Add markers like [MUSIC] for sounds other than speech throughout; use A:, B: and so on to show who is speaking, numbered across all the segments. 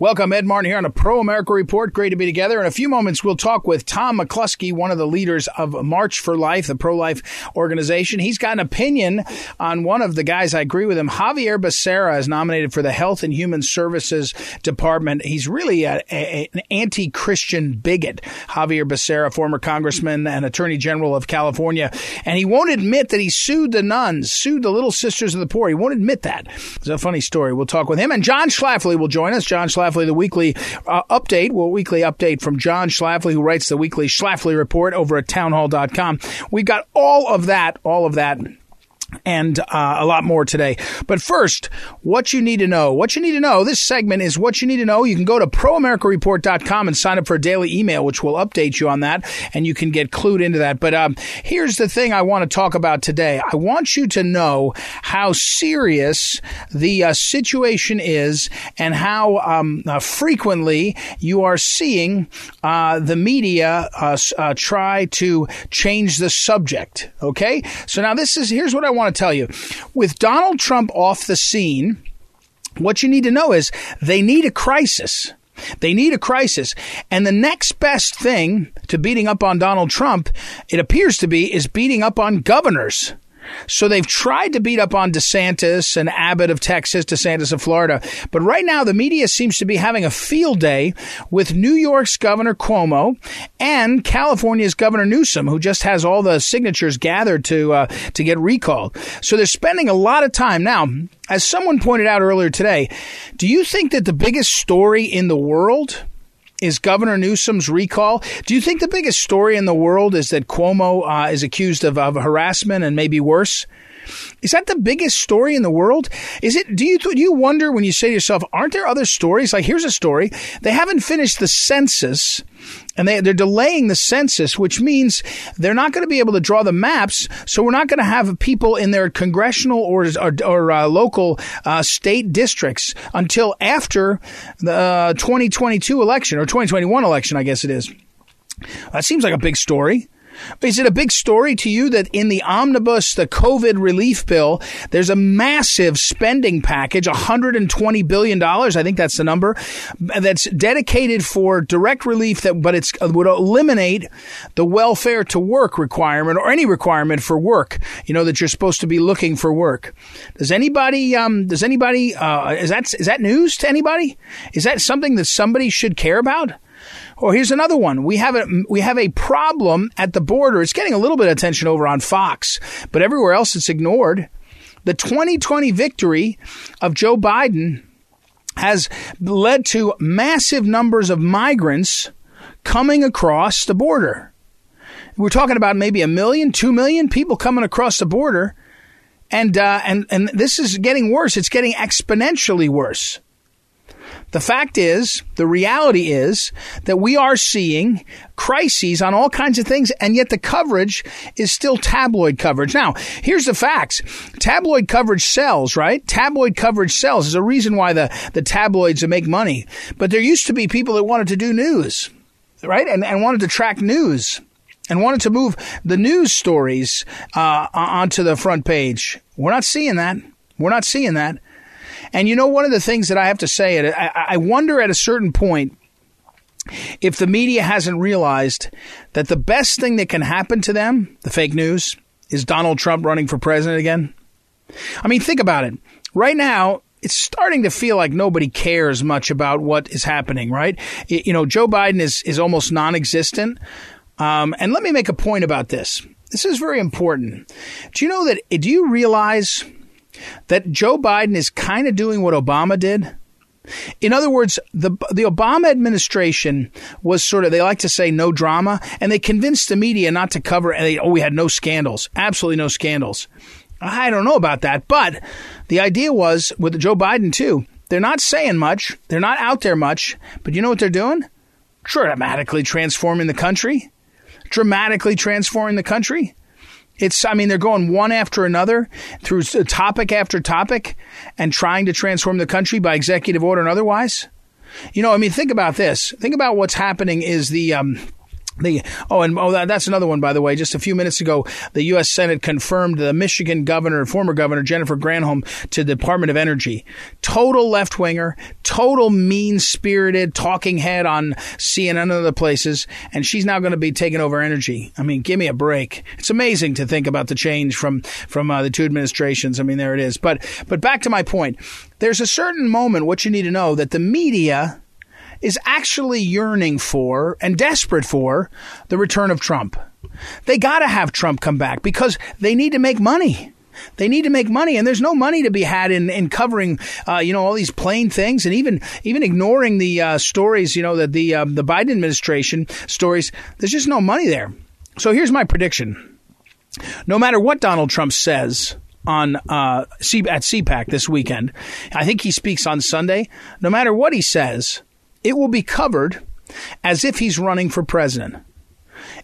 A: Welcome, Ed Martin here on a Pro America Report. Great to be together. In a few moments, we'll talk with Tom McClusky, one of the leaders of March for Life, the pro life organization. He's got an opinion on one of the guys. I agree with him. Xavier Becerra is nominated for the Health and Human Services Department. He's really a, a, an anti Christian bigot. Xavier Becerra, former congressman and attorney general of California. And he won't admit that he sued the nuns, sued the Little Sisters of the Poor. He won't admit that. It's a funny story. We'll talk with him. And John Schlafly will join us. John Schlafly Schlafly, the weekly uh, update, well, weekly update from John Schlafly, who writes the weekly Schlafly report over at townhall.com. We've got all of that, all of that and uh, a lot more today. But first, what you need to know. What you need to know. This segment is what you need to know. You can go to proamericareport.com and sign up for a daily email, which will update you on that, and you can get clued into that. But um, here's the thing I want to talk about today. I want you to know how serious the uh, situation is and how um, uh, frequently you are seeing uh, the media uh, uh, try to change the subject. Okay? So now this is, here's what I want to tell you. With Donald Trump off the scene, what you need to know is they need a crisis. They need a crisis. And the next best thing to beating up on Donald Trump, it appears to be, is beating up on governors. So they've tried to beat up on DeSantis and Abbott of Texas, DeSantis of Florida. But right now, the media seems to be having a field day with New York's Governor Cuomo and California's Governor Newsom, who just has all the signatures gathered to uh, to get recalled. So they're spending a lot of time now. As someone pointed out earlier today, do you think that the biggest story in the world is Governor Newsom's recall. Do you think the biggest story in the world is that Cuomo uh, is accused of, of harassment and maybe worse? Is that the biggest story in the world? Is it? Do you do you wonder when you say to yourself, "Aren't there other stories?" Like here's a story: they haven't finished the census, and they, they're delaying the census, which means they're not going to be able to draw the maps. So we're not going to have people in their congressional or or, or uh, local uh, state districts until after the uh, 2022 election or 2021 election, I guess it is. That seems like a big story. Is it a big story to you that in the omnibus, the COVID relief bill, there's a massive spending package, $120 billion, I think that's the number, that's dedicated for direct relief that, but it's would eliminate the welfare to work requirement or any requirement for work, you know, that you're supposed to be looking for work. Does anybody, um, does anybody, uh, is that, is that news to anybody? Is that something that somebody should care about? Or here's another one. We have a we have a problem at the border. It's getting a little bit of attention over on Fox, but everywhere else it's ignored. The 2020 victory of Joe Biden has led to massive numbers of migrants coming across the border. We're talking about maybe a million, two million people coming across the border, and uh, and and this is getting worse. It's getting exponentially worse. The fact is, the reality is that we are seeing crises on all kinds of things, and yet the coverage is still tabloid coverage. Now, here's the facts. Tabloid coverage sells, right? Tabloid coverage sells. There's a reason why the, the tabloids make money. But there used to be people that wanted to do news, right? And, and wanted to track news and wanted to move the news stories uh, onto the front page. We're not seeing that. We're not seeing that. And you know, one of the things that I have to say, I, I wonder at a certain point if the media hasn't realized that the best thing that can happen to them, the fake news, is Donald Trump running for president again. I mean, think about it. Right now, it's starting to feel like nobody cares much about what is happening, right? You know, Joe Biden is, is almost non existent. Um, and let me make a point about this. This is very important. Do you know that, do you realize that Joe Biden is kind of doing what Obama did. In other words, the the Obama administration was sort of they like to say no drama, and they convinced the media not to cover. And they, oh, we had no scandals, absolutely no scandals. I don't know about that, but the idea was with Joe Biden too. They're not saying much. They're not out there much, but you know what they're doing? Dramatically transforming the country. Dramatically transforming the country. It's, I mean, they're going one after another through topic after topic and trying to transform the country by executive order and otherwise. You know, I mean, think about this. Think about what's happening is the, um, the, oh, and oh, that, that's another one, by the way. Just a few minutes ago, the U.S. Senate confirmed the Michigan governor, former governor Jennifer Granholm, to the Department of Energy. Total left winger, total mean spirited talking head on CNN and other places, and she's now going to be taking over energy. I mean, give me a break. It's amazing to think about the change from from uh, the two administrations. I mean, there it is. But but back to my point. There's a certain moment. What you need to know that the media is actually yearning for and desperate for the return of Trump. They got to have Trump come back because they need to make money. They need to make money, and there's no money to be had in, in covering, uh, you know, all these plain things, and even even ignoring the uh, stories, you know, that the uh, the Biden administration stories. There's just no money there. So here's my prediction: no matter what Donald Trump says on uh, C- at CPAC this weekend, I think he speaks on Sunday. No matter what he says, it will be covered as if he's running for president.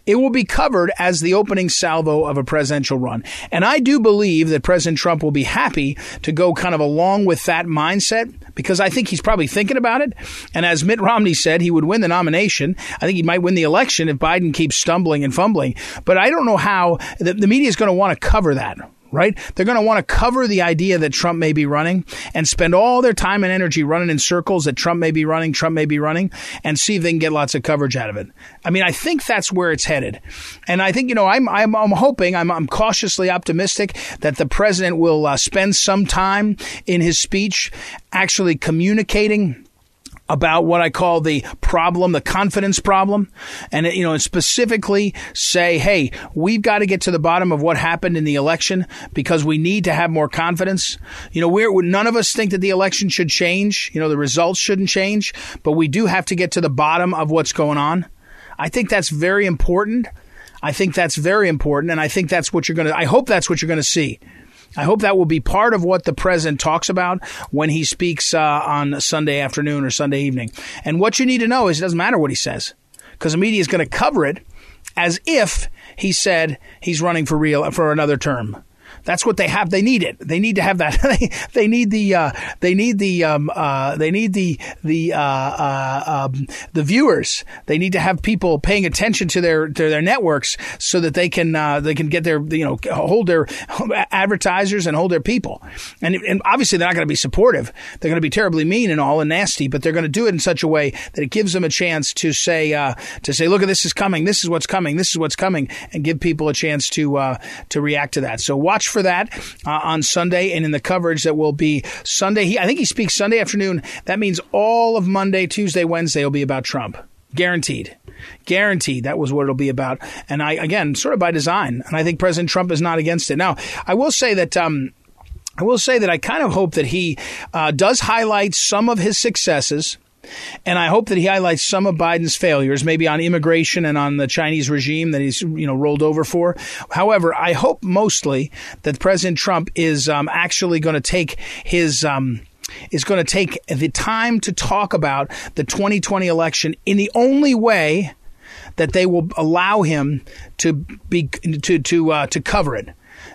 A: It will be covered as the opening salvo of a presidential run. And I do believe that President Trump will be happy to go kind of along with that mindset because I think he's probably thinking about it. And as Mitt Romney said, he would win the nomination. I think he might win the election if Biden keeps stumbling and fumbling. But I don't know how the, the media is going to want to cover that right? They're going to want to cover the idea that Trump may be running and spend all their time and energy running in circles that Trump may be running, Trump may be running, and see if they can get lots of coverage out of it. I mean, I think that's where it's headed. And I think, you know, I'm, I'm, I'm hoping, I'm, I'm cautiously optimistic that the president will uh, spend some time in his speech actually communicating about what I call the problem, the confidence problem, and you know, and specifically say, hey, we've got to get to the bottom of what happened in the election because we need to have more confidence. You know, we're none of us think that the election should change. You know, the results shouldn't change, but we do have to get to the bottom of what's going on. I think that's very important. I think that's very important, and I think that's what you're going to. I hope that's what you're going to see. I hope that will be part of what the president talks about when he speaks uh, on Sunday afternoon or Sunday evening. And what you need to know is it doesn't matter what he says because the media is going to cover it as if he said he's running for real for another term. That's what they have. They need it. They need to have that. [LAUGHS] they, need the. Uh, they need the. Um, uh, they need the the uh, uh, um, the viewers. They need to have people paying attention to their to their networks so that they can uh, they can get their you know hold their [LAUGHS] advertisers and hold their people. And and obviously they're not going to be supportive. They're going to be terribly mean and all and nasty. But they're going to do it in such a way that it gives them a chance to say uh, to say, look, this is coming. This is what's coming. This is what's coming, and give people a chance to to react to that. So watch for that uh, on Sunday and in the coverage that will be Sunday. He, I think he speaks Sunday afternoon. That means all of Monday, Tuesday, Wednesday will be about Trump. Guaranteed. Guaranteed. That was what it'll be about. And I, again, sort of by design. And I think President Trump is not against it. Now, I will say that, um, I will say that I kind of hope that he uh, does highlight some of his successes. And I hope that he highlights some of Biden's failures, maybe on immigration and on the Chinese regime that he's, you know, rolled over for. However, I hope mostly that President Trump is um, actually going to take his, um, is going to take the time to talk about the 2020 election in the only way that they will allow him to be to to uh, to cover it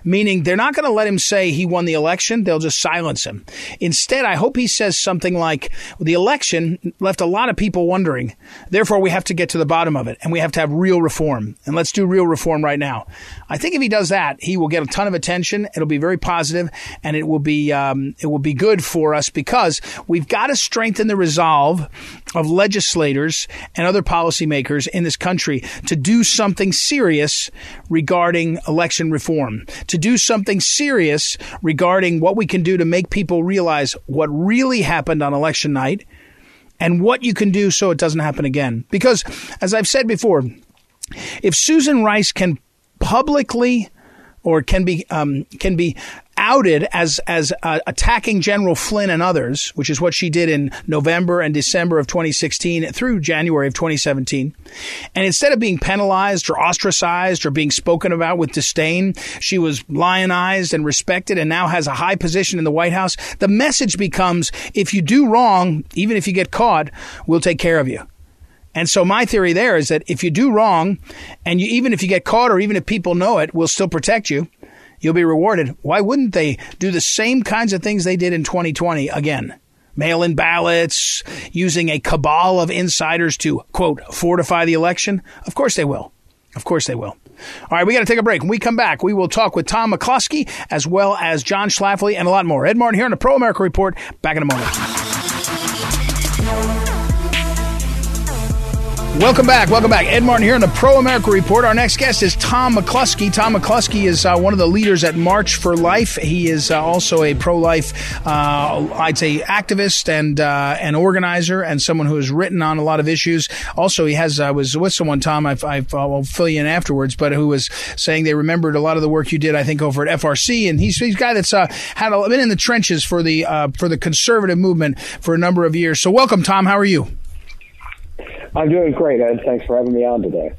A: meaning they're not going to let him say he won the election. They'll just silence him. Instead, I hope he says something like, the election left a lot of people wondering. Therefore, we have to get to the bottom of it and we have to have real reform. And let's do real reform right now. I think if he does that, he will get a ton of attention. It'll be very positive and it will be, um, it will be good for us because we've got to strengthen the resolve of legislators and other policymakers in this country to do something serious regarding election reform, to do something serious regarding what we can do to make people realize what really happened on election night and what you can do so it doesn't happen again. Because, as I've said before, if Susan Rice can publicly or can be um, can be outed as as uh, attacking General Flynn and others, which is what she did in November and December of 2016 through January of 2017. And instead of being penalized or ostracized or being spoken about with disdain, she was lionized and respected and now has a high position in the White House. The message becomes if you do wrong, even if you get caught, we'll take care of you. And so my theory there is that if you do wrong and you, even if you get caught or even if people know it, we'll still protect you. You'll be rewarded. Why wouldn't they do the same kinds of things they did in 2020 again? Mail in ballots, using a cabal of insiders to, quote, fortify the election? Of course they will. Of course they will. All right, we got to take a break. When we come back, we will talk with Tom McClusky as well as John Schlafly and a lot more. Ed Martin here on the Pro America Report. Back in a moment. Welcome back. Welcome back. Ed Martin here on the Pro America Report. Our next guest is Tom McClusky. Tom McClusky is uh, one of the leaders at March for Life. He is uh, also a pro life, uh, I'd say, activist and uh, an organizer and someone who has written on a lot of issues. Also, he has, I was with someone, Tom, I've, I've, I'll fill you in afterwards, but who was saying they remembered a lot of the work you did, I think, over at FRC. And he's, he's a guy that's uh, had a, been in the trenches for the, uh, for the conservative movement for a number of years. So, welcome, Tom. How are you?
B: I'm doing great, Ed. Thanks for having me on today.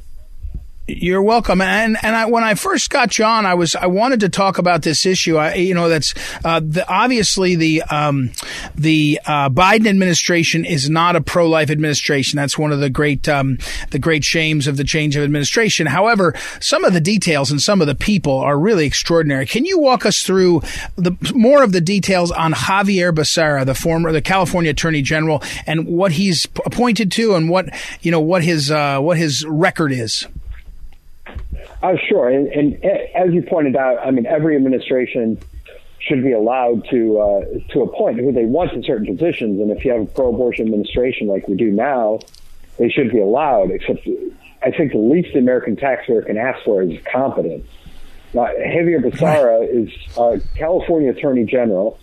A: You're welcome. And and I, when I first got on, I was I wanted to talk about this issue. I, you know, that's uh, the, obviously the um, the uh, Biden administration is not a pro life administration. That's one of the great um, the great shames of the change of administration. However, some of the details and some of the people are really extraordinary. Can you walk us through the more of the details on Xavier Becerra, the former the California Attorney General, and what he's appointed to, and what you know what his uh, what his record is?
B: Uh, sure, and, and, as you pointed out, I mean, every administration should be allowed to uh, to appoint who they want to certain positions, and if you have a pro-abortion administration like we do now, they should be allowed. Except, I think the least the American taxpayer can ask for is competence. Now, Xavier Becerra is uh, California Attorney General,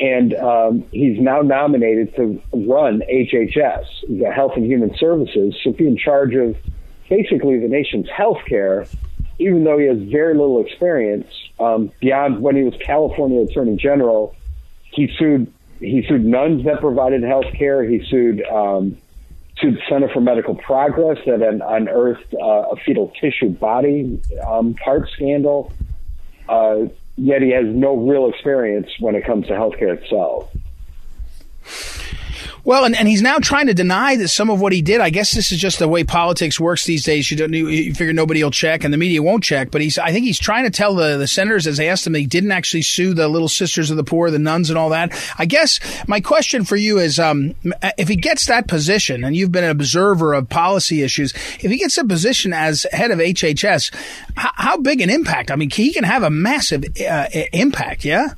B: and um, he's now nominated to run HHS, the Health and Human Services, to be in charge of basically the nation's health care even though he has very little experience, um, beyond when he was California Attorney General, he sued he sued nuns that provided health care. He sued um, sued the Center for Medical Progress that unearthed uh, a fetal tissue body um, part scandal. Uh, yet he has no real experience when it comes to healthcare itself.
A: Well, and, and he's now trying to deny that some of what he did. I guess this is just the way politics works these days. You don't you figure nobody will check and the media won't check. But he's I think he's trying to tell the, the senators as they asked him he didn't actually sue the little sisters of the poor, the nuns and all that. I guess my question for you is um, if he gets that position and you've been an observer of policy issues, if he gets a position as head of HHS, how, how big an impact? I mean, he can have a massive uh, impact. Yeah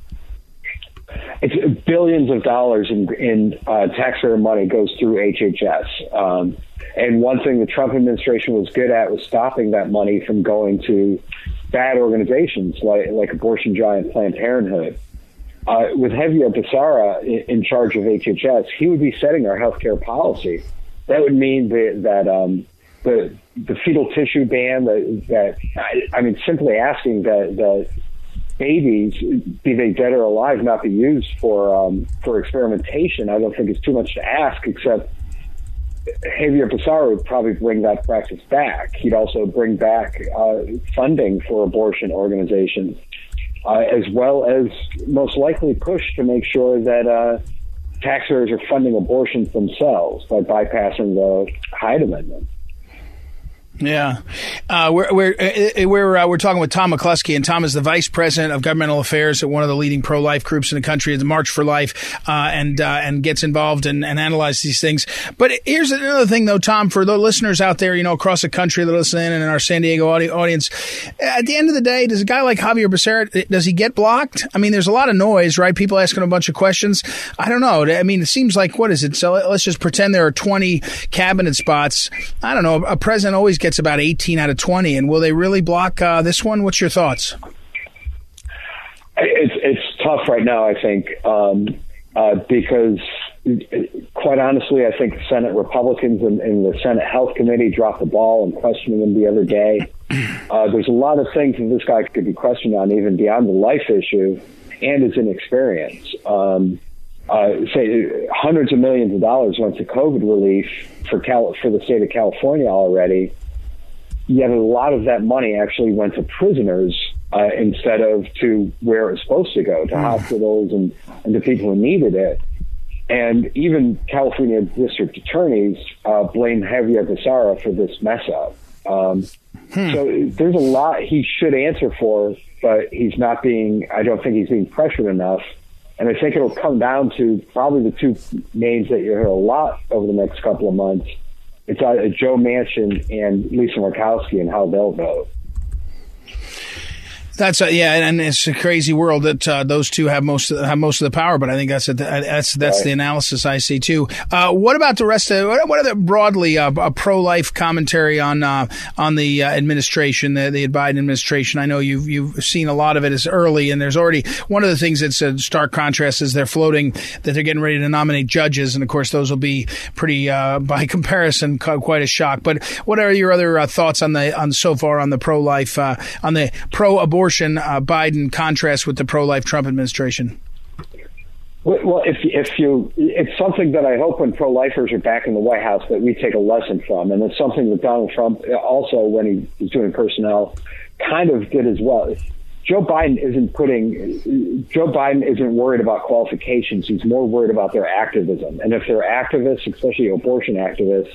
B: it's billions of dollars in, in uh, taxpayer money goes through HHS. Um, and one thing the Trump administration was good at was stopping that money from going to bad organizations like, like abortion giant Planned Parenthood. Uh, with Xavier Becerra in, in, charge of HHS, he would be setting our healthcare policy. That would mean that, that um, the the fetal tissue ban that that I, I mean simply asking that that babies, be they dead or alive, not be used for um, for experimentation, I don't think it's too much to ask. Except Xavier Becerra would probably bring that practice back. He'd also bring back uh, funding for abortion organizations, uh, as well as most likely push to make sure that uh, taxpayers are funding abortions themselves by bypassing the Hyde Amendment.
A: Yeah, uh, we're we're uh, uh, we're uh, we're talking with Tom McClusky, and Tom is the vice president of governmental affairs at one of the leading pro life groups in the country, the March for Life, uh, and uh, and gets involved and, and analyzes these things. But here's another thing, though, Tom, for the listeners out there, you know, across the country that listen and in our San Diego audience, at the end of the day, does a guy like Xavier Becerra does he get blocked? I mean, there's a lot of noise, right? People asking a bunch of questions. I don't know. I mean, it seems like what is it? So let's just pretend there are 20 cabinet spots. I don't know. A president always gets about 18 out of 20. And will they really block uh, this one? What's your thoughts?
B: It's it's tough right now. I think um, uh, because quite honestly, I think Senate Republicans and, and, the Senate Health Committee dropped the ball in questioning him the other day. [CLEARS THROAT] Uh, there's a lot of things that this guy could be questioned on, even beyond the life issue. and his inexperience. Um, uh, say hundreds of millions of dollars went to COVID relief for Cal- for the state of California already. Yet a lot of that money actually went to prisoners uh, instead of to where it was supposed to go to hospitals and, and to people who needed it. And even California district attorneys uh, blame Xavier Becerra for this mess up. Um, So there's a lot he should answer for, but he's not being. I don't think he's being pressured enough. And I think it'll come down to probably the two names that you hear a lot over the next couple of months. It's either Joe Manchin and Lisa Murkowski and how they'll vote.
A: That's a, yeah, and it's a crazy world that uh, those two have most of, have most of the power. But I think that's a, that's that's
B: Right.
A: the analysis I see too. Uh, what about the rest of what, are the broadly uh, a pro life commentary on uh, on the uh, administration, the, the Biden administration? I know you've you've seen a lot of it as early, and there's already one of the things that's a stark contrast is they're floating that they're getting ready to nominate judges, and of course those will be pretty uh, by [LAUGHS] comparison quite a shock. But what are your other uh, thoughts on the on so far on the pro life uh, on the pro abortion uh, Biden contrast with the pro life Trump administration?
B: Well, well, if if you, it's something that I hope when pro-lifers are back in the White House that we take a lesson from, and it's something that Donald Trump also, when he was doing personnel, kind of did as well. Joe Biden isn't putting. Joe Biden isn't worried about qualifications. He's more worried about their activism, and if they're activists, especially abortion activists,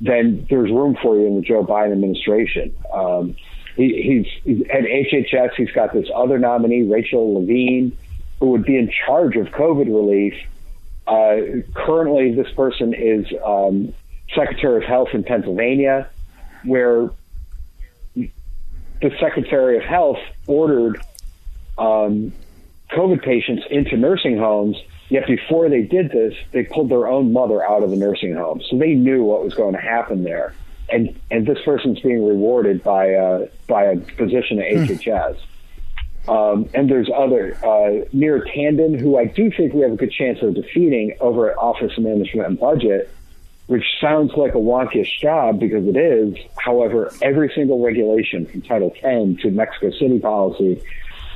B: then there's room for you in the Joe Biden administration. Um, he, he's, he's at HHS. He's got this other nominee, Rachel Levine, who would be in charge of COVID relief. Uh, currently, this person is um, Secretary of Health in Pennsylvania, where the Secretary of Health ordered um, COVID patients into nursing homes. Yet before they did this, they pulled their own mother out of the nursing home, so they knew what was going to happen there. And and this person's being rewarded by uh, by a position at HHS. Um, and there's other uh, Neera Tanden, who I do think we have a good chance of defeating over at Office of Management and Budget, which sounds like a wonkish job because it is. However, every single regulation from Title 10 to Mexico City policy,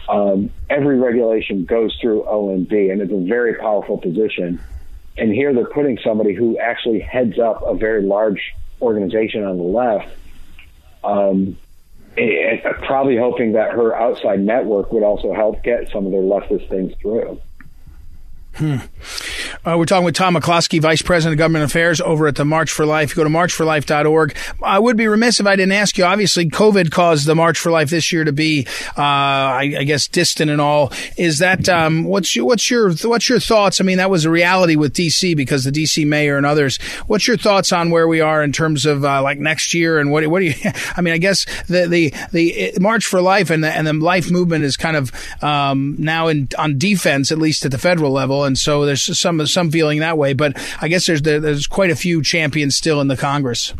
B: um, every regulation goes through OMB, and it's a very powerful position. And here they're putting somebody who actually heads up a very large organization on the left. Um, and probably hoping that her outside network would also help get some of their leftist things through. Hmm.
A: Uh, we're talking with Tom McClusky, Vice President of Government Affairs over at the March for Life. You Go to marchforlife.org. I would be remiss if I didn't ask you. Obviously, COVID caused the March for Life this year to be, uh, I, I guess, distant and all. Is that um, what's your what's your what's your thoughts? I mean, that was a reality with DC because the DC mayor and others. What's your thoughts on where we are in terms of uh, like next year and what what do you? [LAUGHS] I mean, I guess the the the March for Life and the and the Life movement is kind of um, now in on defense, at least at the federal level, and so there's some some feeling that way. But I guess there's there's quite a few champions still in the Congress.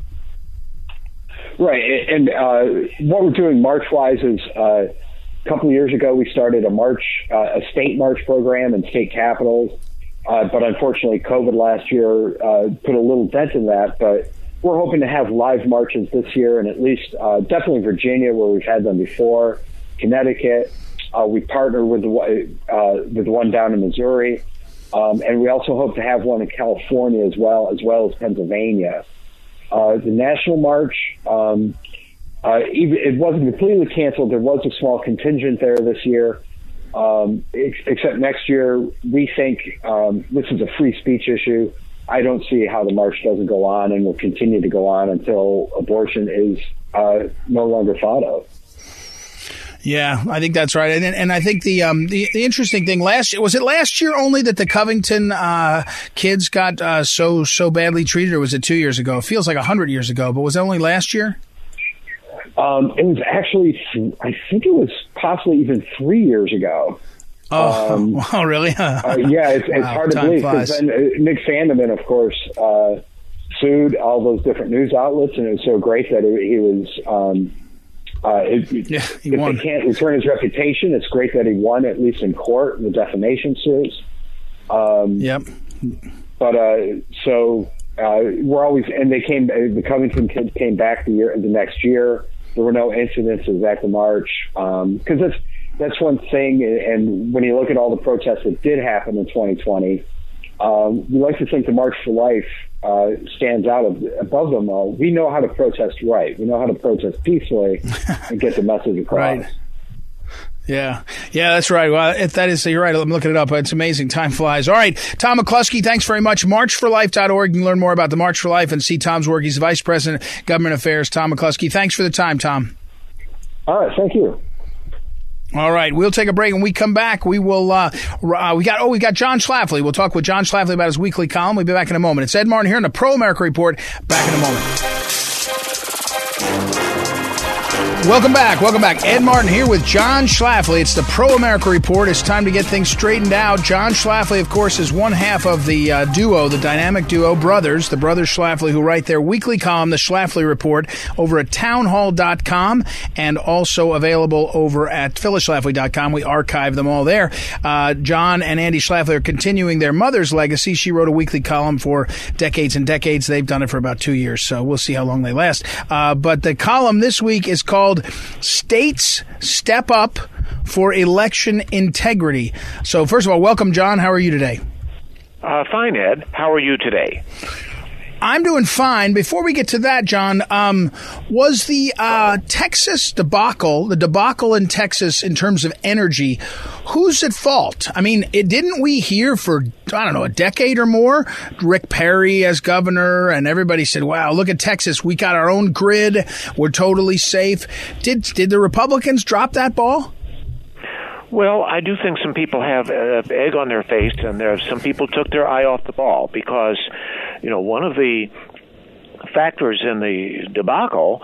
B: Right, and uh, what we're doing march-wise is uh, a couple of years ago we started a march, uh, a state march program in state capitals, uh, but unfortunately COVID last year uh, put a little dent in that. But we're hoping to have live marches this year, and at least uh, definitely Virginia, where we've had them before, Connecticut. Uh, we partner with the uh, with one down in Missouri, um, and we also hope to have one in California as well, as well as Pennsylvania. Uh, the national march, um, uh, even, it wasn't completely canceled. There was a small contingent there this year. Um, ex- except next year, we think um, this is a free speech issue. I don't see how the march doesn't go on and will continue to go on until abortion is uh, no longer thought of.
A: Yeah, I think that's right, and and I think the um the, the interesting thing last year was it last year only that the Covington uh, kids got uh, so so badly treated, or was it two years ago? It feels like a hundred years ago, but was it only last year?
B: Um, it was actually, I think it was possibly even three years ago.
A: Oh, [LAUGHS] oh really?
B: Uh, yeah, it's, it's [LAUGHS]
A: Wow,
B: hard to believe because then uh, Nick Sandmann, of course, uh, sued all those different news outlets, and it was so great that he, he was. Um, uh, it,
A: Yeah, he
B: if
A: won.
B: they can't return his reputation, it's great that he won at least in court in the defamation suits. Um,
A: Yep.
B: but uh, so uh, we're always, and they came. uh, The Covington kids came back the year, the next year. There were no incidences at the march because it's that's one thing. And when you look at all the protests that did happen in 2020, um, we like to think the March for Life uh, stands out of, above them all. We know how to protest right. We know how to protest peacefully [LAUGHS] and get the message across.
A: right. Yeah, yeah, that's right. Well, if that is, you're right. I'm looking it up. It's amazing. Time flies. All right, Tom McClusky, thanks very much. MarchForLife.org. You can learn more about the March for Life and see Tom's work. He's the Vice President, Government Affairs. Tom McClusky. Thanks for the time, Tom.
B: All right, thank you.
A: All right, we'll take a break. When we come back, we will. Uh, uh, we got oh, we got John Schlafly. We'll talk with John Schlafly about his weekly column. We'll be back in a moment. It's Ed Martin here in the Pro America Report. Back in a moment. Welcome back. Welcome back. Ed Martin here with John Schlafly. It's the Pro America Report. It's time to get things straightened out. John Schlafly, of course, is one half of the uh, duo, the dynamic duo brothers, the brothers Schlafly, who write their weekly column, The Schlafly Report, over at townhall.com and also available over at phyllisschlafly.com. We archive them all there. Uh, John and Andy Schlafly are continuing their mother's legacy. She wrote a weekly column for decades and decades. They've done it for about two years, so we'll see how long they last. Uh, but the column this week is called States Step Up for Election Integrity. So, first of all, welcome, John. How are you today?
C: Uh, fine, Ed. How are you today?
A: I'm doing fine. Before we get to that, John, um, was the uh, Texas debacle, the debacle in Texas in terms of energy, who's at fault? I mean, it, didn't we hear for, I don't know, a decade or more, Rick Perry as governor, and everybody said, wow, look at Texas. We got our own grid. We're totally safe. Did, did the Republicans drop that ball?
C: Well, I do think some people have uh, egg on their face, and there some people took their eye off the ball because, you know, one of the factors in the debacle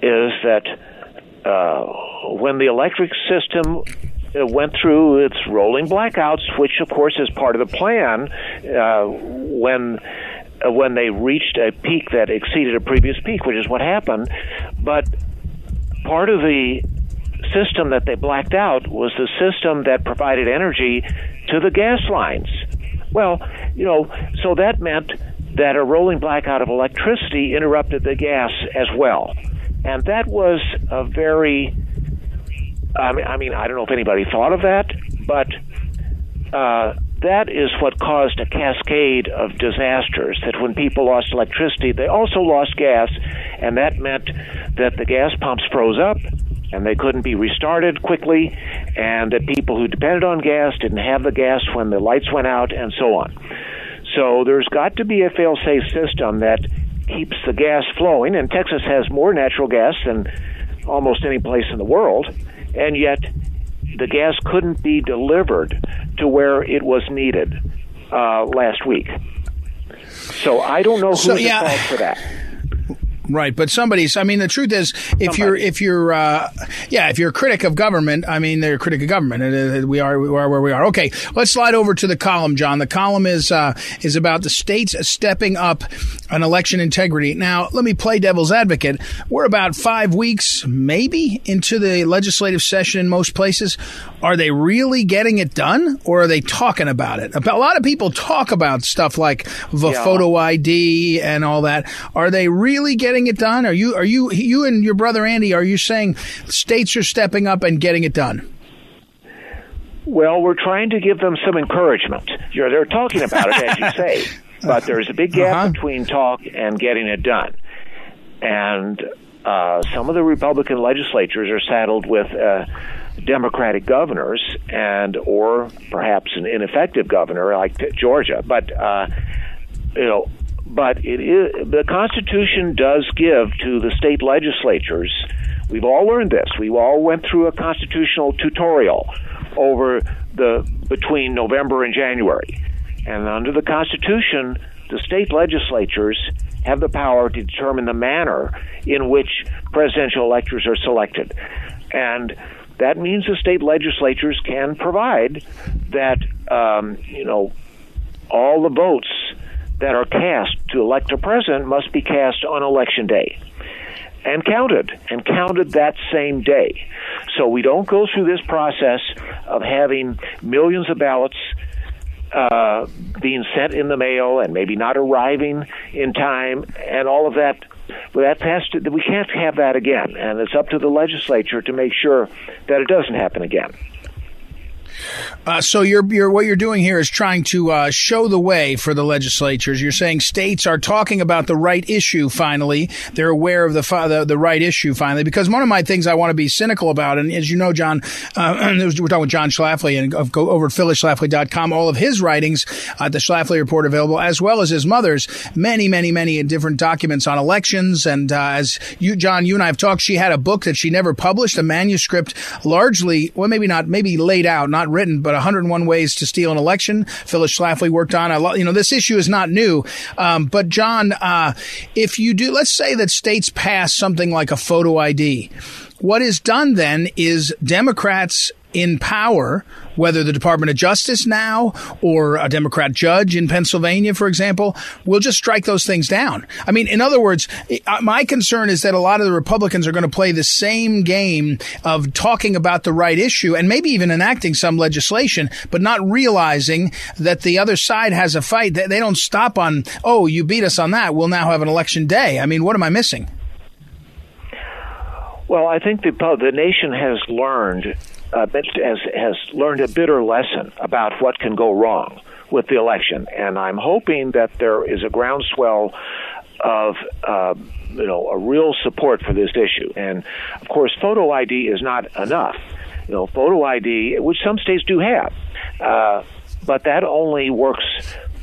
C: is that uh, when the electric system uh, went through its rolling blackouts, which of course is part of the plan, uh, when uh, when they reached a peak that exceeded a previous peak, which is what happened, but part of the system that they blacked out was the system that provided energy to the gas lines. Well, you know, so that meant that a rolling blackout of electricity interrupted the gas as well. And that was a very, I mean, I, mean, I don't know if anybody thought of that, but uh, that is what caused a cascade of disasters. That when people lost electricity, they also lost gas, and that meant that the gas pumps froze up and they couldn't be restarted quickly, and that people who depended on gas didn't have the gas when the lights went out, and so on. So there's got to be a fail-safe system that keeps the gas flowing, and Texas has more natural gas than almost any place in the world, and yet the gas couldn't be delivered to where it was needed uh, last week. So I don't know who's so, yeah. at fault for that.
A: Right, but somebody's. I mean, the truth is, if Somebody. you're, if you're, uh, yeah, if you're a critic of government, I mean, they're a critic of government. Uh, we are, we are where we are. Okay, let's slide over to the column, John. The column is uh, is about the states stepping up on election integrity. Now, let me play devil's advocate. We're about five weeks, maybe, into the legislative session in most places. Are they really getting it done, or are they talking about it? A lot of people talk about stuff like the yeah. photo ID and all that. Are they really getting it done? Are you are you you and your brother Andy? Are you saying states are stepping up and getting it done?
C: Well, we're trying to give them some encouragement. You know, they're talking about it, as you say, [LAUGHS] but there's a big gap uh-huh. between talk and getting it done. And uh, some of the Republican legislatures are saddled with uh, Democratic governors, and or perhaps an ineffective governor like Georgia. But uh, you know, but it is the Constitution does give to the state legislatures. We've all learned this. We all went through a constitutional tutorial over the between November and January, and under the Constitution, the state legislatures have the power to determine the manner in which presidential electors are selected, and that means the state legislatures can provide that um, you know all the votes that are cast to elect a president must be cast on election day and counted and counted that same day. So we don't go through this process of having millions of ballots uh, being sent in the mail and maybe not arriving in time and all of that but that has to, we can't have that again, and it's up to the legislature to make sure that it doesn't happen again.
A: Uh, so you're, you're, what you're doing here is trying to uh, show the way for the legislatures. You're saying states are talking about the right issue finally. They're aware of the, the, the right issue finally. Because one of my things I want to be cynical about, and as you know, John, uh, [CLEARS THROAT] we're talking with John Schlafly and go over at phyllisschlafly.com. All of his writings at the Schlafly Report available, as well as his mother's many, many, many different documents on elections. And uh, as you, John, you and I have talked, she had a book that she never published, a manuscript, largely, well, maybe not, maybe laid out, not written, but 101 Ways to Steal an Election. Phyllis Schlafly worked on. I you know, this issue is not new. Um, but John, uh, if you do, let's say that states pass something like a photo ID. What is done then is Democrats in power, whether the Department of Justice now or a Democrat judge in Pennsylvania, for example, will just strike those things down. I mean, in other words, my concern is that a lot of the Republicans are going to play the same game of talking about the right issue and maybe even enacting some legislation, but not realizing that the other side has a fight. They don't stop on, oh, you beat us on that. We'll now have an election day. I mean, what am I missing?
C: Well, I think the the nation has learned uh, has has learned a bitter lesson about what can go wrong with the election, and I'm hoping that there is a groundswell of uh, you know a real support for this issue. And of course, photo ID is not enough. You know, photo ID, which some states do have, uh, but that only works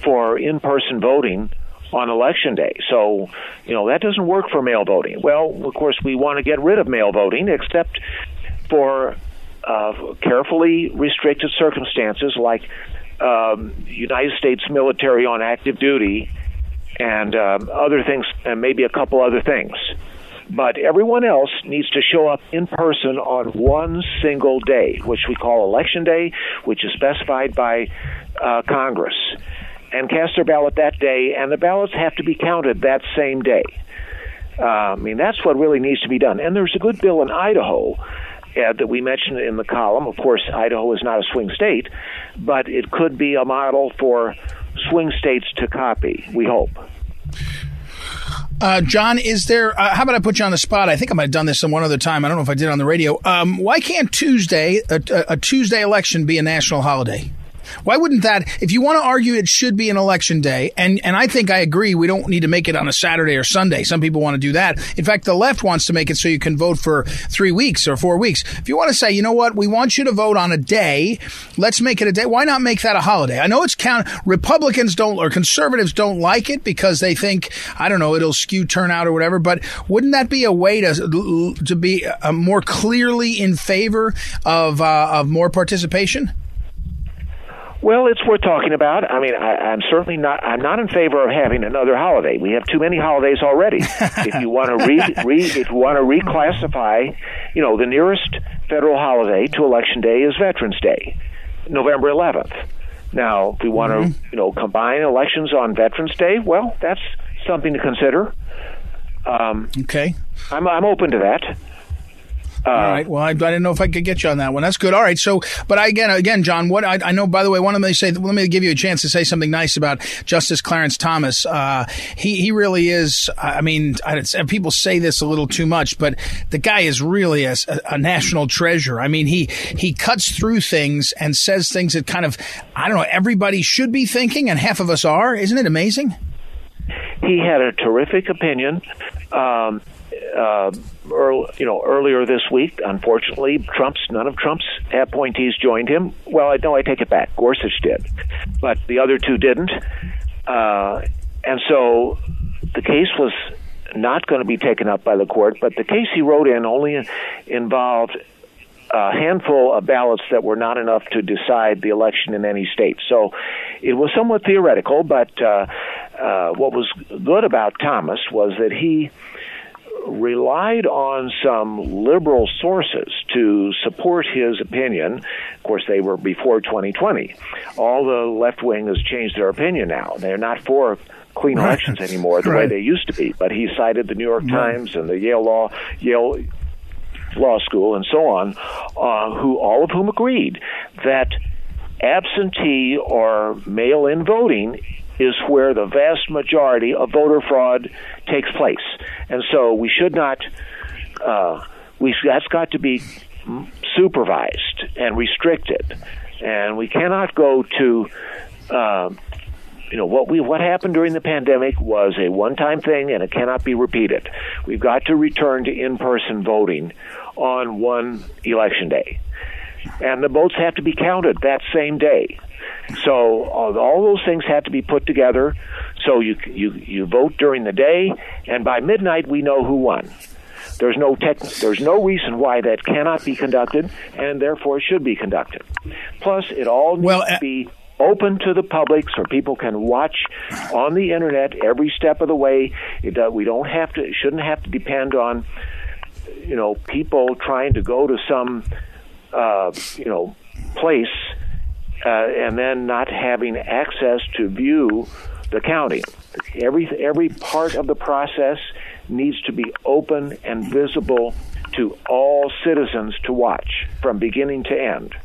C: for in-person voting on election day. So, you know, that doesn't work for mail voting. Well, of course, we want to get rid of mail voting, except for uh, carefully restricted circumstances like um, United States military on active duty and um, other things, and maybe a couple other things. But everyone else needs to show up in person on one single day, which we call Election Day, which is specified by uh, Congress, and cast their ballot that day, and the ballots have to be counted that same day. Uh, I mean, that's what really needs to be done. And there's a good bill in Idaho uh, that we mentioned in the column. Of course, Idaho is not a swing state, but it could be a model for swing states to copy, we hope.
A: Uh, John, is there? Uh, how about I put you on the spot? I think I might have done this some one other time. I don't know if I did on the radio. Um, why can't Tuesday, a, a Tuesday election, be a national holiday? Why wouldn't that, if you want to argue it should be an election day, and, and I think I agree, we don't need to make it on a Saturday or Sunday. Some people want to do that. In fact, the left wants to make it so you can vote for three weeks or four weeks. If you want to say, you know what, we want you to vote on a day, let's make it a day. Why not make that a holiday? I know it's count, Republicans don't, or conservatives don't like it because they think, I don't know, it'll skew turnout or whatever, but wouldn't that be a way to, to be uh, more clearly in favor of, uh, of more participation?
C: Well, it's worth talking about. I mean, I, I'm certainly not. I'm not in favor of having another holiday. We have too many holidays already. [LAUGHS] if you want to re, re, if you want to reclassify, you know, the nearest federal holiday to Election Day is Veterans Day, November 11th. Now, if we want mm-hmm. to, you know, combine elections on Veterans Day, well, that's something to consider.
A: Um, okay.
C: I'm I'm open to that.
A: Uh, All right. Well, I, I, didn't know if I could get you on that one. That's good. All right. So, but I, again, again, John, what I, I know, by the way, one of them say, let me give you a chance to say something nice about Justice Clarence Thomas. Uh, he, he really is, I mean, people say this a little too much, but the guy is really a, a national treasure. I mean, he, he cuts through things and says things that kind of, I don't know, everybody should be thinking and half of us are. Isn't it amazing?
C: He had a terrific opinion. Um, uh, early, you know, earlier this week, unfortunately, Trump's none of Trump's appointees joined him. Well, I know I take it back. Gorsuch did, but the other two didn't, uh, and so the case was not going to be taken up by the court. But the case he wrote in only involved a handful of ballots that were not enough to decide the election in any state. So it was somewhat theoretical, but uh, uh, what was good about Thomas was that he relied on some liberal sources to support his opinion. Of course, they were before 2020. All the left wing has changed their opinion now. They're not for clean right. elections anymore the right. way they used to be. But he cited the New York right. Times and the Yale Law Yale Law School and so on, uh, who all of whom agreed that absentee or mail-in voting is where the vast majority of voter fraud takes place, and so we should not. Uh, we that's got to be supervised and restricted, and we cannot go to. Uh, you know what we what happened during the pandemic was a one-time thing and it cannot be repeated. We've got to return to in-person voting on one election day, and the votes have to be counted that same day. So uh, all those things have to be put together. So you you you vote during the day, and by midnight we know who won. There's no tech, there's no reason why that cannot be conducted, and therefore should be conducted. Plus, it all needs
A: well, uh,
C: to be open to the public so people can watch on the internet every step of the way. It, uh, we don't have to, shouldn't have to depend on, you know, people trying to go to some, uh, you know, place uh, and then not having access to view the county. Every every part of the process needs to be open and visible to all citizens to watch from beginning to end.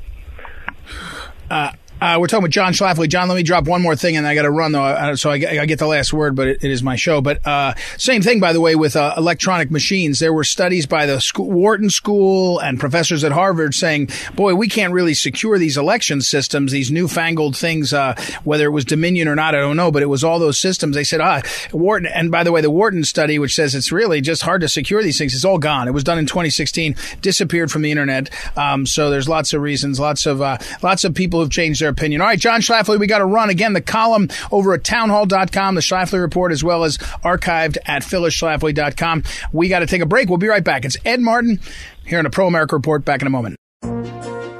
A: Uh, uh, we're talking with John Schlafly. John, let me drop one more thing, and I got to run though, so I, I, get the last word. But it, it is my show. But uh, same thing, by the way, with uh, electronic machines. There were studies by the school, Wharton School and professors at Harvard saying, "Boy, we can't really secure these election systems, these newfangled things. Uh, whether it was Dominion or not, I don't know, but it was all those systems." They said, "Ah, Wharton." And by the way, the Wharton study, which says it's really just hard to secure these things, it's all gone. It was done in 2016, disappeared from the internet. Um, so there's lots of reasons, lots of uh, lots of people who've changed their opinion. All right, John Schlafly, we got to run again. The column over at townhall.com, the Schlafly report, as well as archived at phyllisschlafly.com. We got to take a break. We'll be right back. It's Ed Martin here in a Pro America report. Back in a moment.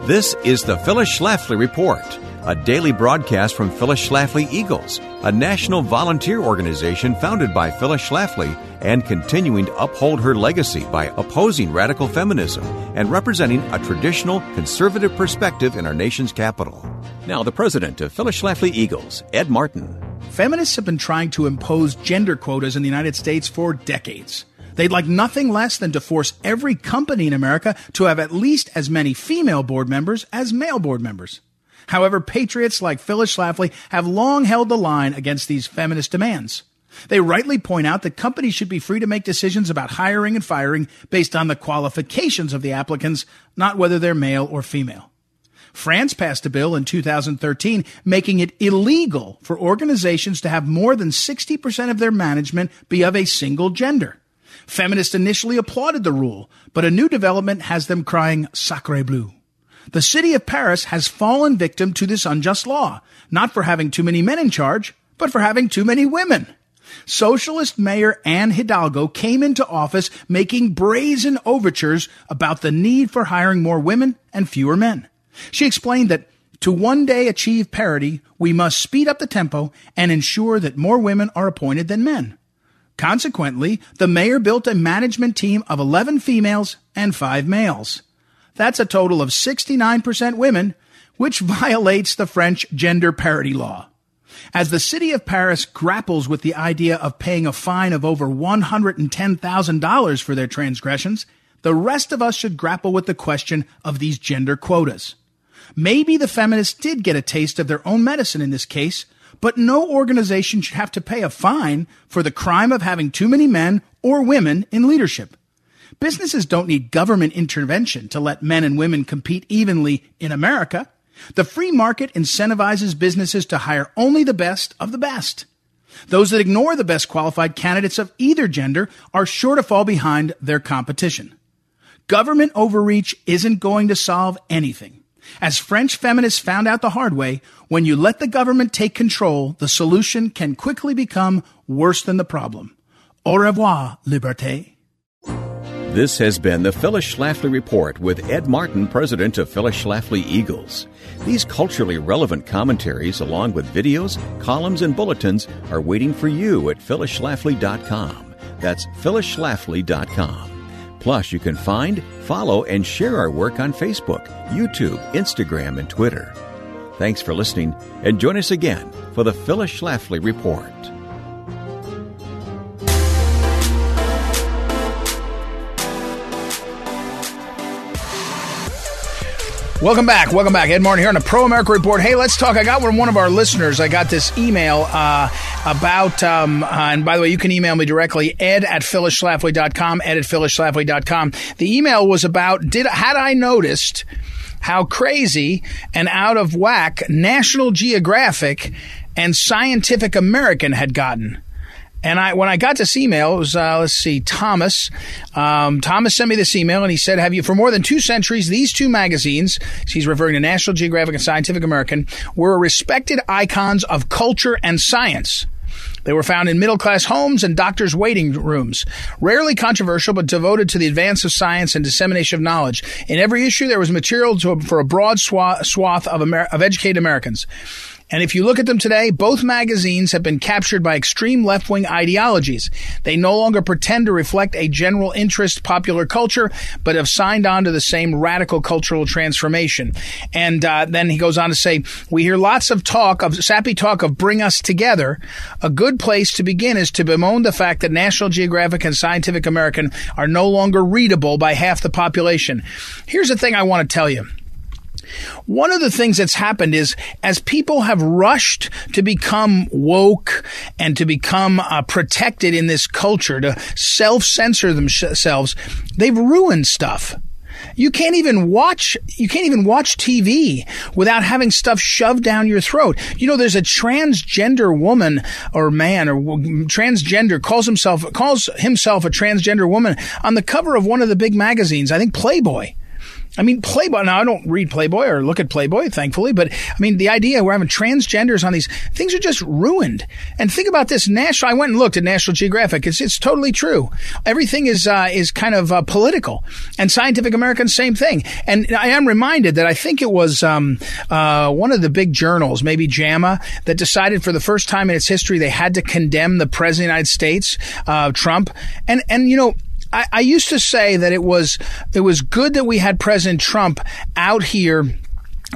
D: This is the Phyllis Schlafly report a daily broadcast from Phyllis Schlafly Eagles, a national volunteer organization founded by Phyllis Schlafly and continuing to uphold her legacy by opposing radical feminism and representing a traditional conservative perspective in our nation's capital. Now, the president of Phyllis Schlafly Eagles, Ed Martin.
A: Feminists have been trying to impose gender quotas in the United States for decades. They'd like nothing less than to force every company in America to have at least as many female board members as male board members. However, patriots like Phyllis Schlafly have long held the line against these feminist demands. They rightly point out that companies should be free to make decisions about hiring and firing based on the qualifications of the applicants, not whether they're male or female. France passed a bill in 2013 making it illegal for organizations to have more than 60% of their management be of a single gender. Feminists initially applauded the rule, but a new development has them crying sacre bleu. The city of Paris has fallen victim to this unjust law, not for having too many men in charge, but for having too many women. Socialist Mayor Anne Hidalgo came into office making brazen overtures about the need for hiring more women and fewer men. She explained that to one day achieve parity, we must speed up the tempo and ensure that more women are appointed than men. Consequently, the mayor built a management team of 11 females and 5 males. That's a total of 69% women, which [LAUGHS] violates the French gender parity law. As the city of Paris grapples with the idea of paying a fine of over $110,000 for their transgressions, the rest of us should grapple with the question of these gender quotas. Maybe the feminists did get a taste of their own medicine in this case, but no organization should have to pay a fine for the crime of having too many men or women in leadership. Businesses don't need government intervention to let men and women compete evenly in America. The free market incentivizes businesses to hire only the best of the best. Those that ignore the best qualified candidates of either gender are sure to fall behind their competition. Government overreach isn't going to solve anything. As French feminists found out the hard way, when you let the government take control, the solution can quickly become worse than the problem. Au revoir, liberté.
D: This has been the Phyllis Schlafly Report with Ed Martin, president of Phyllis Schlafly Eagles. These culturally relevant commentaries, along with videos, columns, and bulletins, are waiting for you at phyllisschlafly.com. That's phyllisschlafly.com. Plus, you can find, follow, and share our work on Facebook, YouTube, Instagram, and Twitter. Thanks for listening, and join us again for the Phyllis Schlafly Report.
A: Welcome back. Welcome back. Ed Martin here on the Pro America Report. Hey, let's talk. I got one, of our listeners. I got this email uh, about, um, uh, and by the way, you can email me directly, ed at phyllisschlafly.com, ed at phyllisschlafly.com. The email was about, did had I noticed how crazy and out of whack National Geographic and Scientific American had gotten. And I, when I got this email, it was uh, let's see, Thomas. Um, Thomas sent me this email, and he said, "Have you for more than two centuries? These two magazines, he's referring to National Geographic and Scientific American, were respected icons of culture and science." They were found in middle class homes and doctors' waiting rooms. Rarely controversial, but devoted to the advance of science and dissemination of knowledge. In every issue, there was material to, for a broad swath, of, Amer- of educated Americans. And if you look at them today, both magazines have been captured by extreme left wing ideologies. They no longer pretend to reflect a general interest popular culture, but have signed on to the same radical cultural transformation. And uh, then he goes on to say, We hear lots of talk, of sappy talk of bring us together. A good place to begin is to bemoan the fact that National Geographic and Scientific American are no longer readable by half the population. Here's the thing I want to tell you. One of the things that's happened is as people have rushed to become woke and to become uh, protected in this culture, to self censor themselves, they've ruined stuff. You can't even watch, you can't even watch TV without having stuff shoved down your throat. You know, there's a transgender woman or man or transgender calls himself, calls himself a transgender woman on the cover of one of the big magazines. I think Playboy. I mean, Playboy. Now, I don't read Playboy or look at Playboy, thankfully, but I mean, the idea we're having transgenders on these things are just ruined. And think about this. National. I went and looked at National Geographic. It's it's totally true. Everything is uh, is kind of uh, political. And Scientific American, same thing. And I am reminded that I think it was um, uh, one of the big journals, maybe JAMA, that decided for the first time in its history they had to condemn the president of the United States, uh, Trump. And and you know I, I used to say that it was it was good that we had President Trump out here.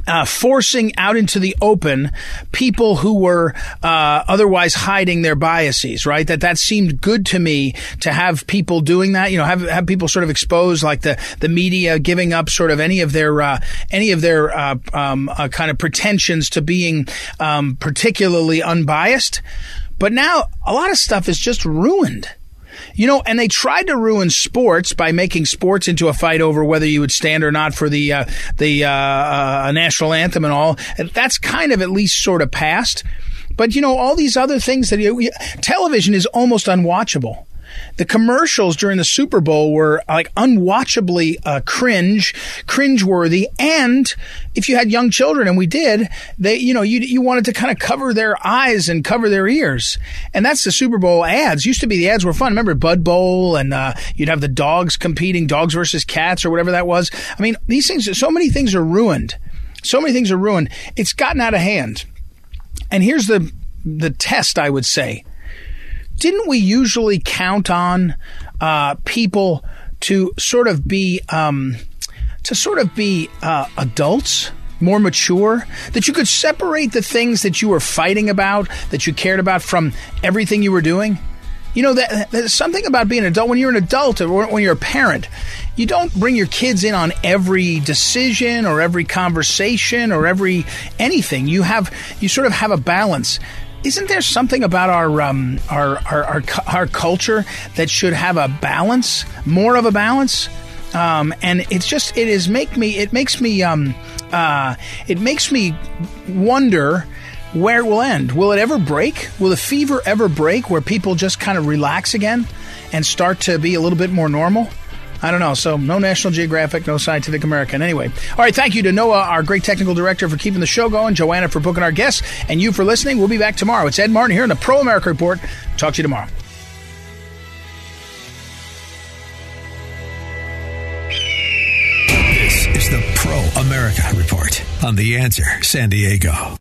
A: Uh, forcing out into the open people who were uh, otherwise hiding their biases, right? That that seemed good to me to have people doing that. You know, have have people sort of exposed, like the the media giving up sort of any of their uh, any of their uh, um, uh, kind of pretensions to being um, particularly unbiased. But now a lot of stuff is just ruined. You know, and they tried to ruin sports by making sports into a fight over whether you would stand or not for the uh, the uh, uh, national anthem and all. That's kind of at least sort of past. But you know, all these other things that you, television is almost unwatchable. The commercials during the Super Bowl were like unwatchably uh, cringe, cringeworthy, and if you had young children, and we did, they, you know, you you wanted to kind of cover their eyes and cover their ears, and that's the Super Bowl ads. Used to be the ads were fun. Remember Bud Bowl, and uh, you'd have the dogs competing, dogs versus cats, or whatever that was. I mean, these things, so many things are ruined. So many things are ruined. It's gotten out of hand. And here's the the test, I would say didn't we usually count on uh, people to sort of be um, to sort of be uh, adults? more mature, that you could separate the things that you were fighting about, that you cared about, from everything you were doing? You know, that, there's something about being an adult. When you're an adult or when you're a parent, you don't bring your kids in on every decision or every conversation or every anything. You have, you sort of have a balance isn't there something about our, um, our, our, our, our culture that should have a balance, more of a balance? Um, and it's just it is make me it makes me um, uh, it makes me wonder where it will end. Will it ever break? Will the fever ever break where people just kind of relax again and start to be a little bit more normal? I don't know. So no National Geographic, no Scientific American. Anyway, all right. Thank you to Noah, our great technical director, for keeping the show going. Joanna for booking our guests, and you for listening. We'll be back tomorrow. It's Ed Martin here in the Pro America Report. Talk to you tomorrow.
E: This is the Pro America Report on the Answer San Diego.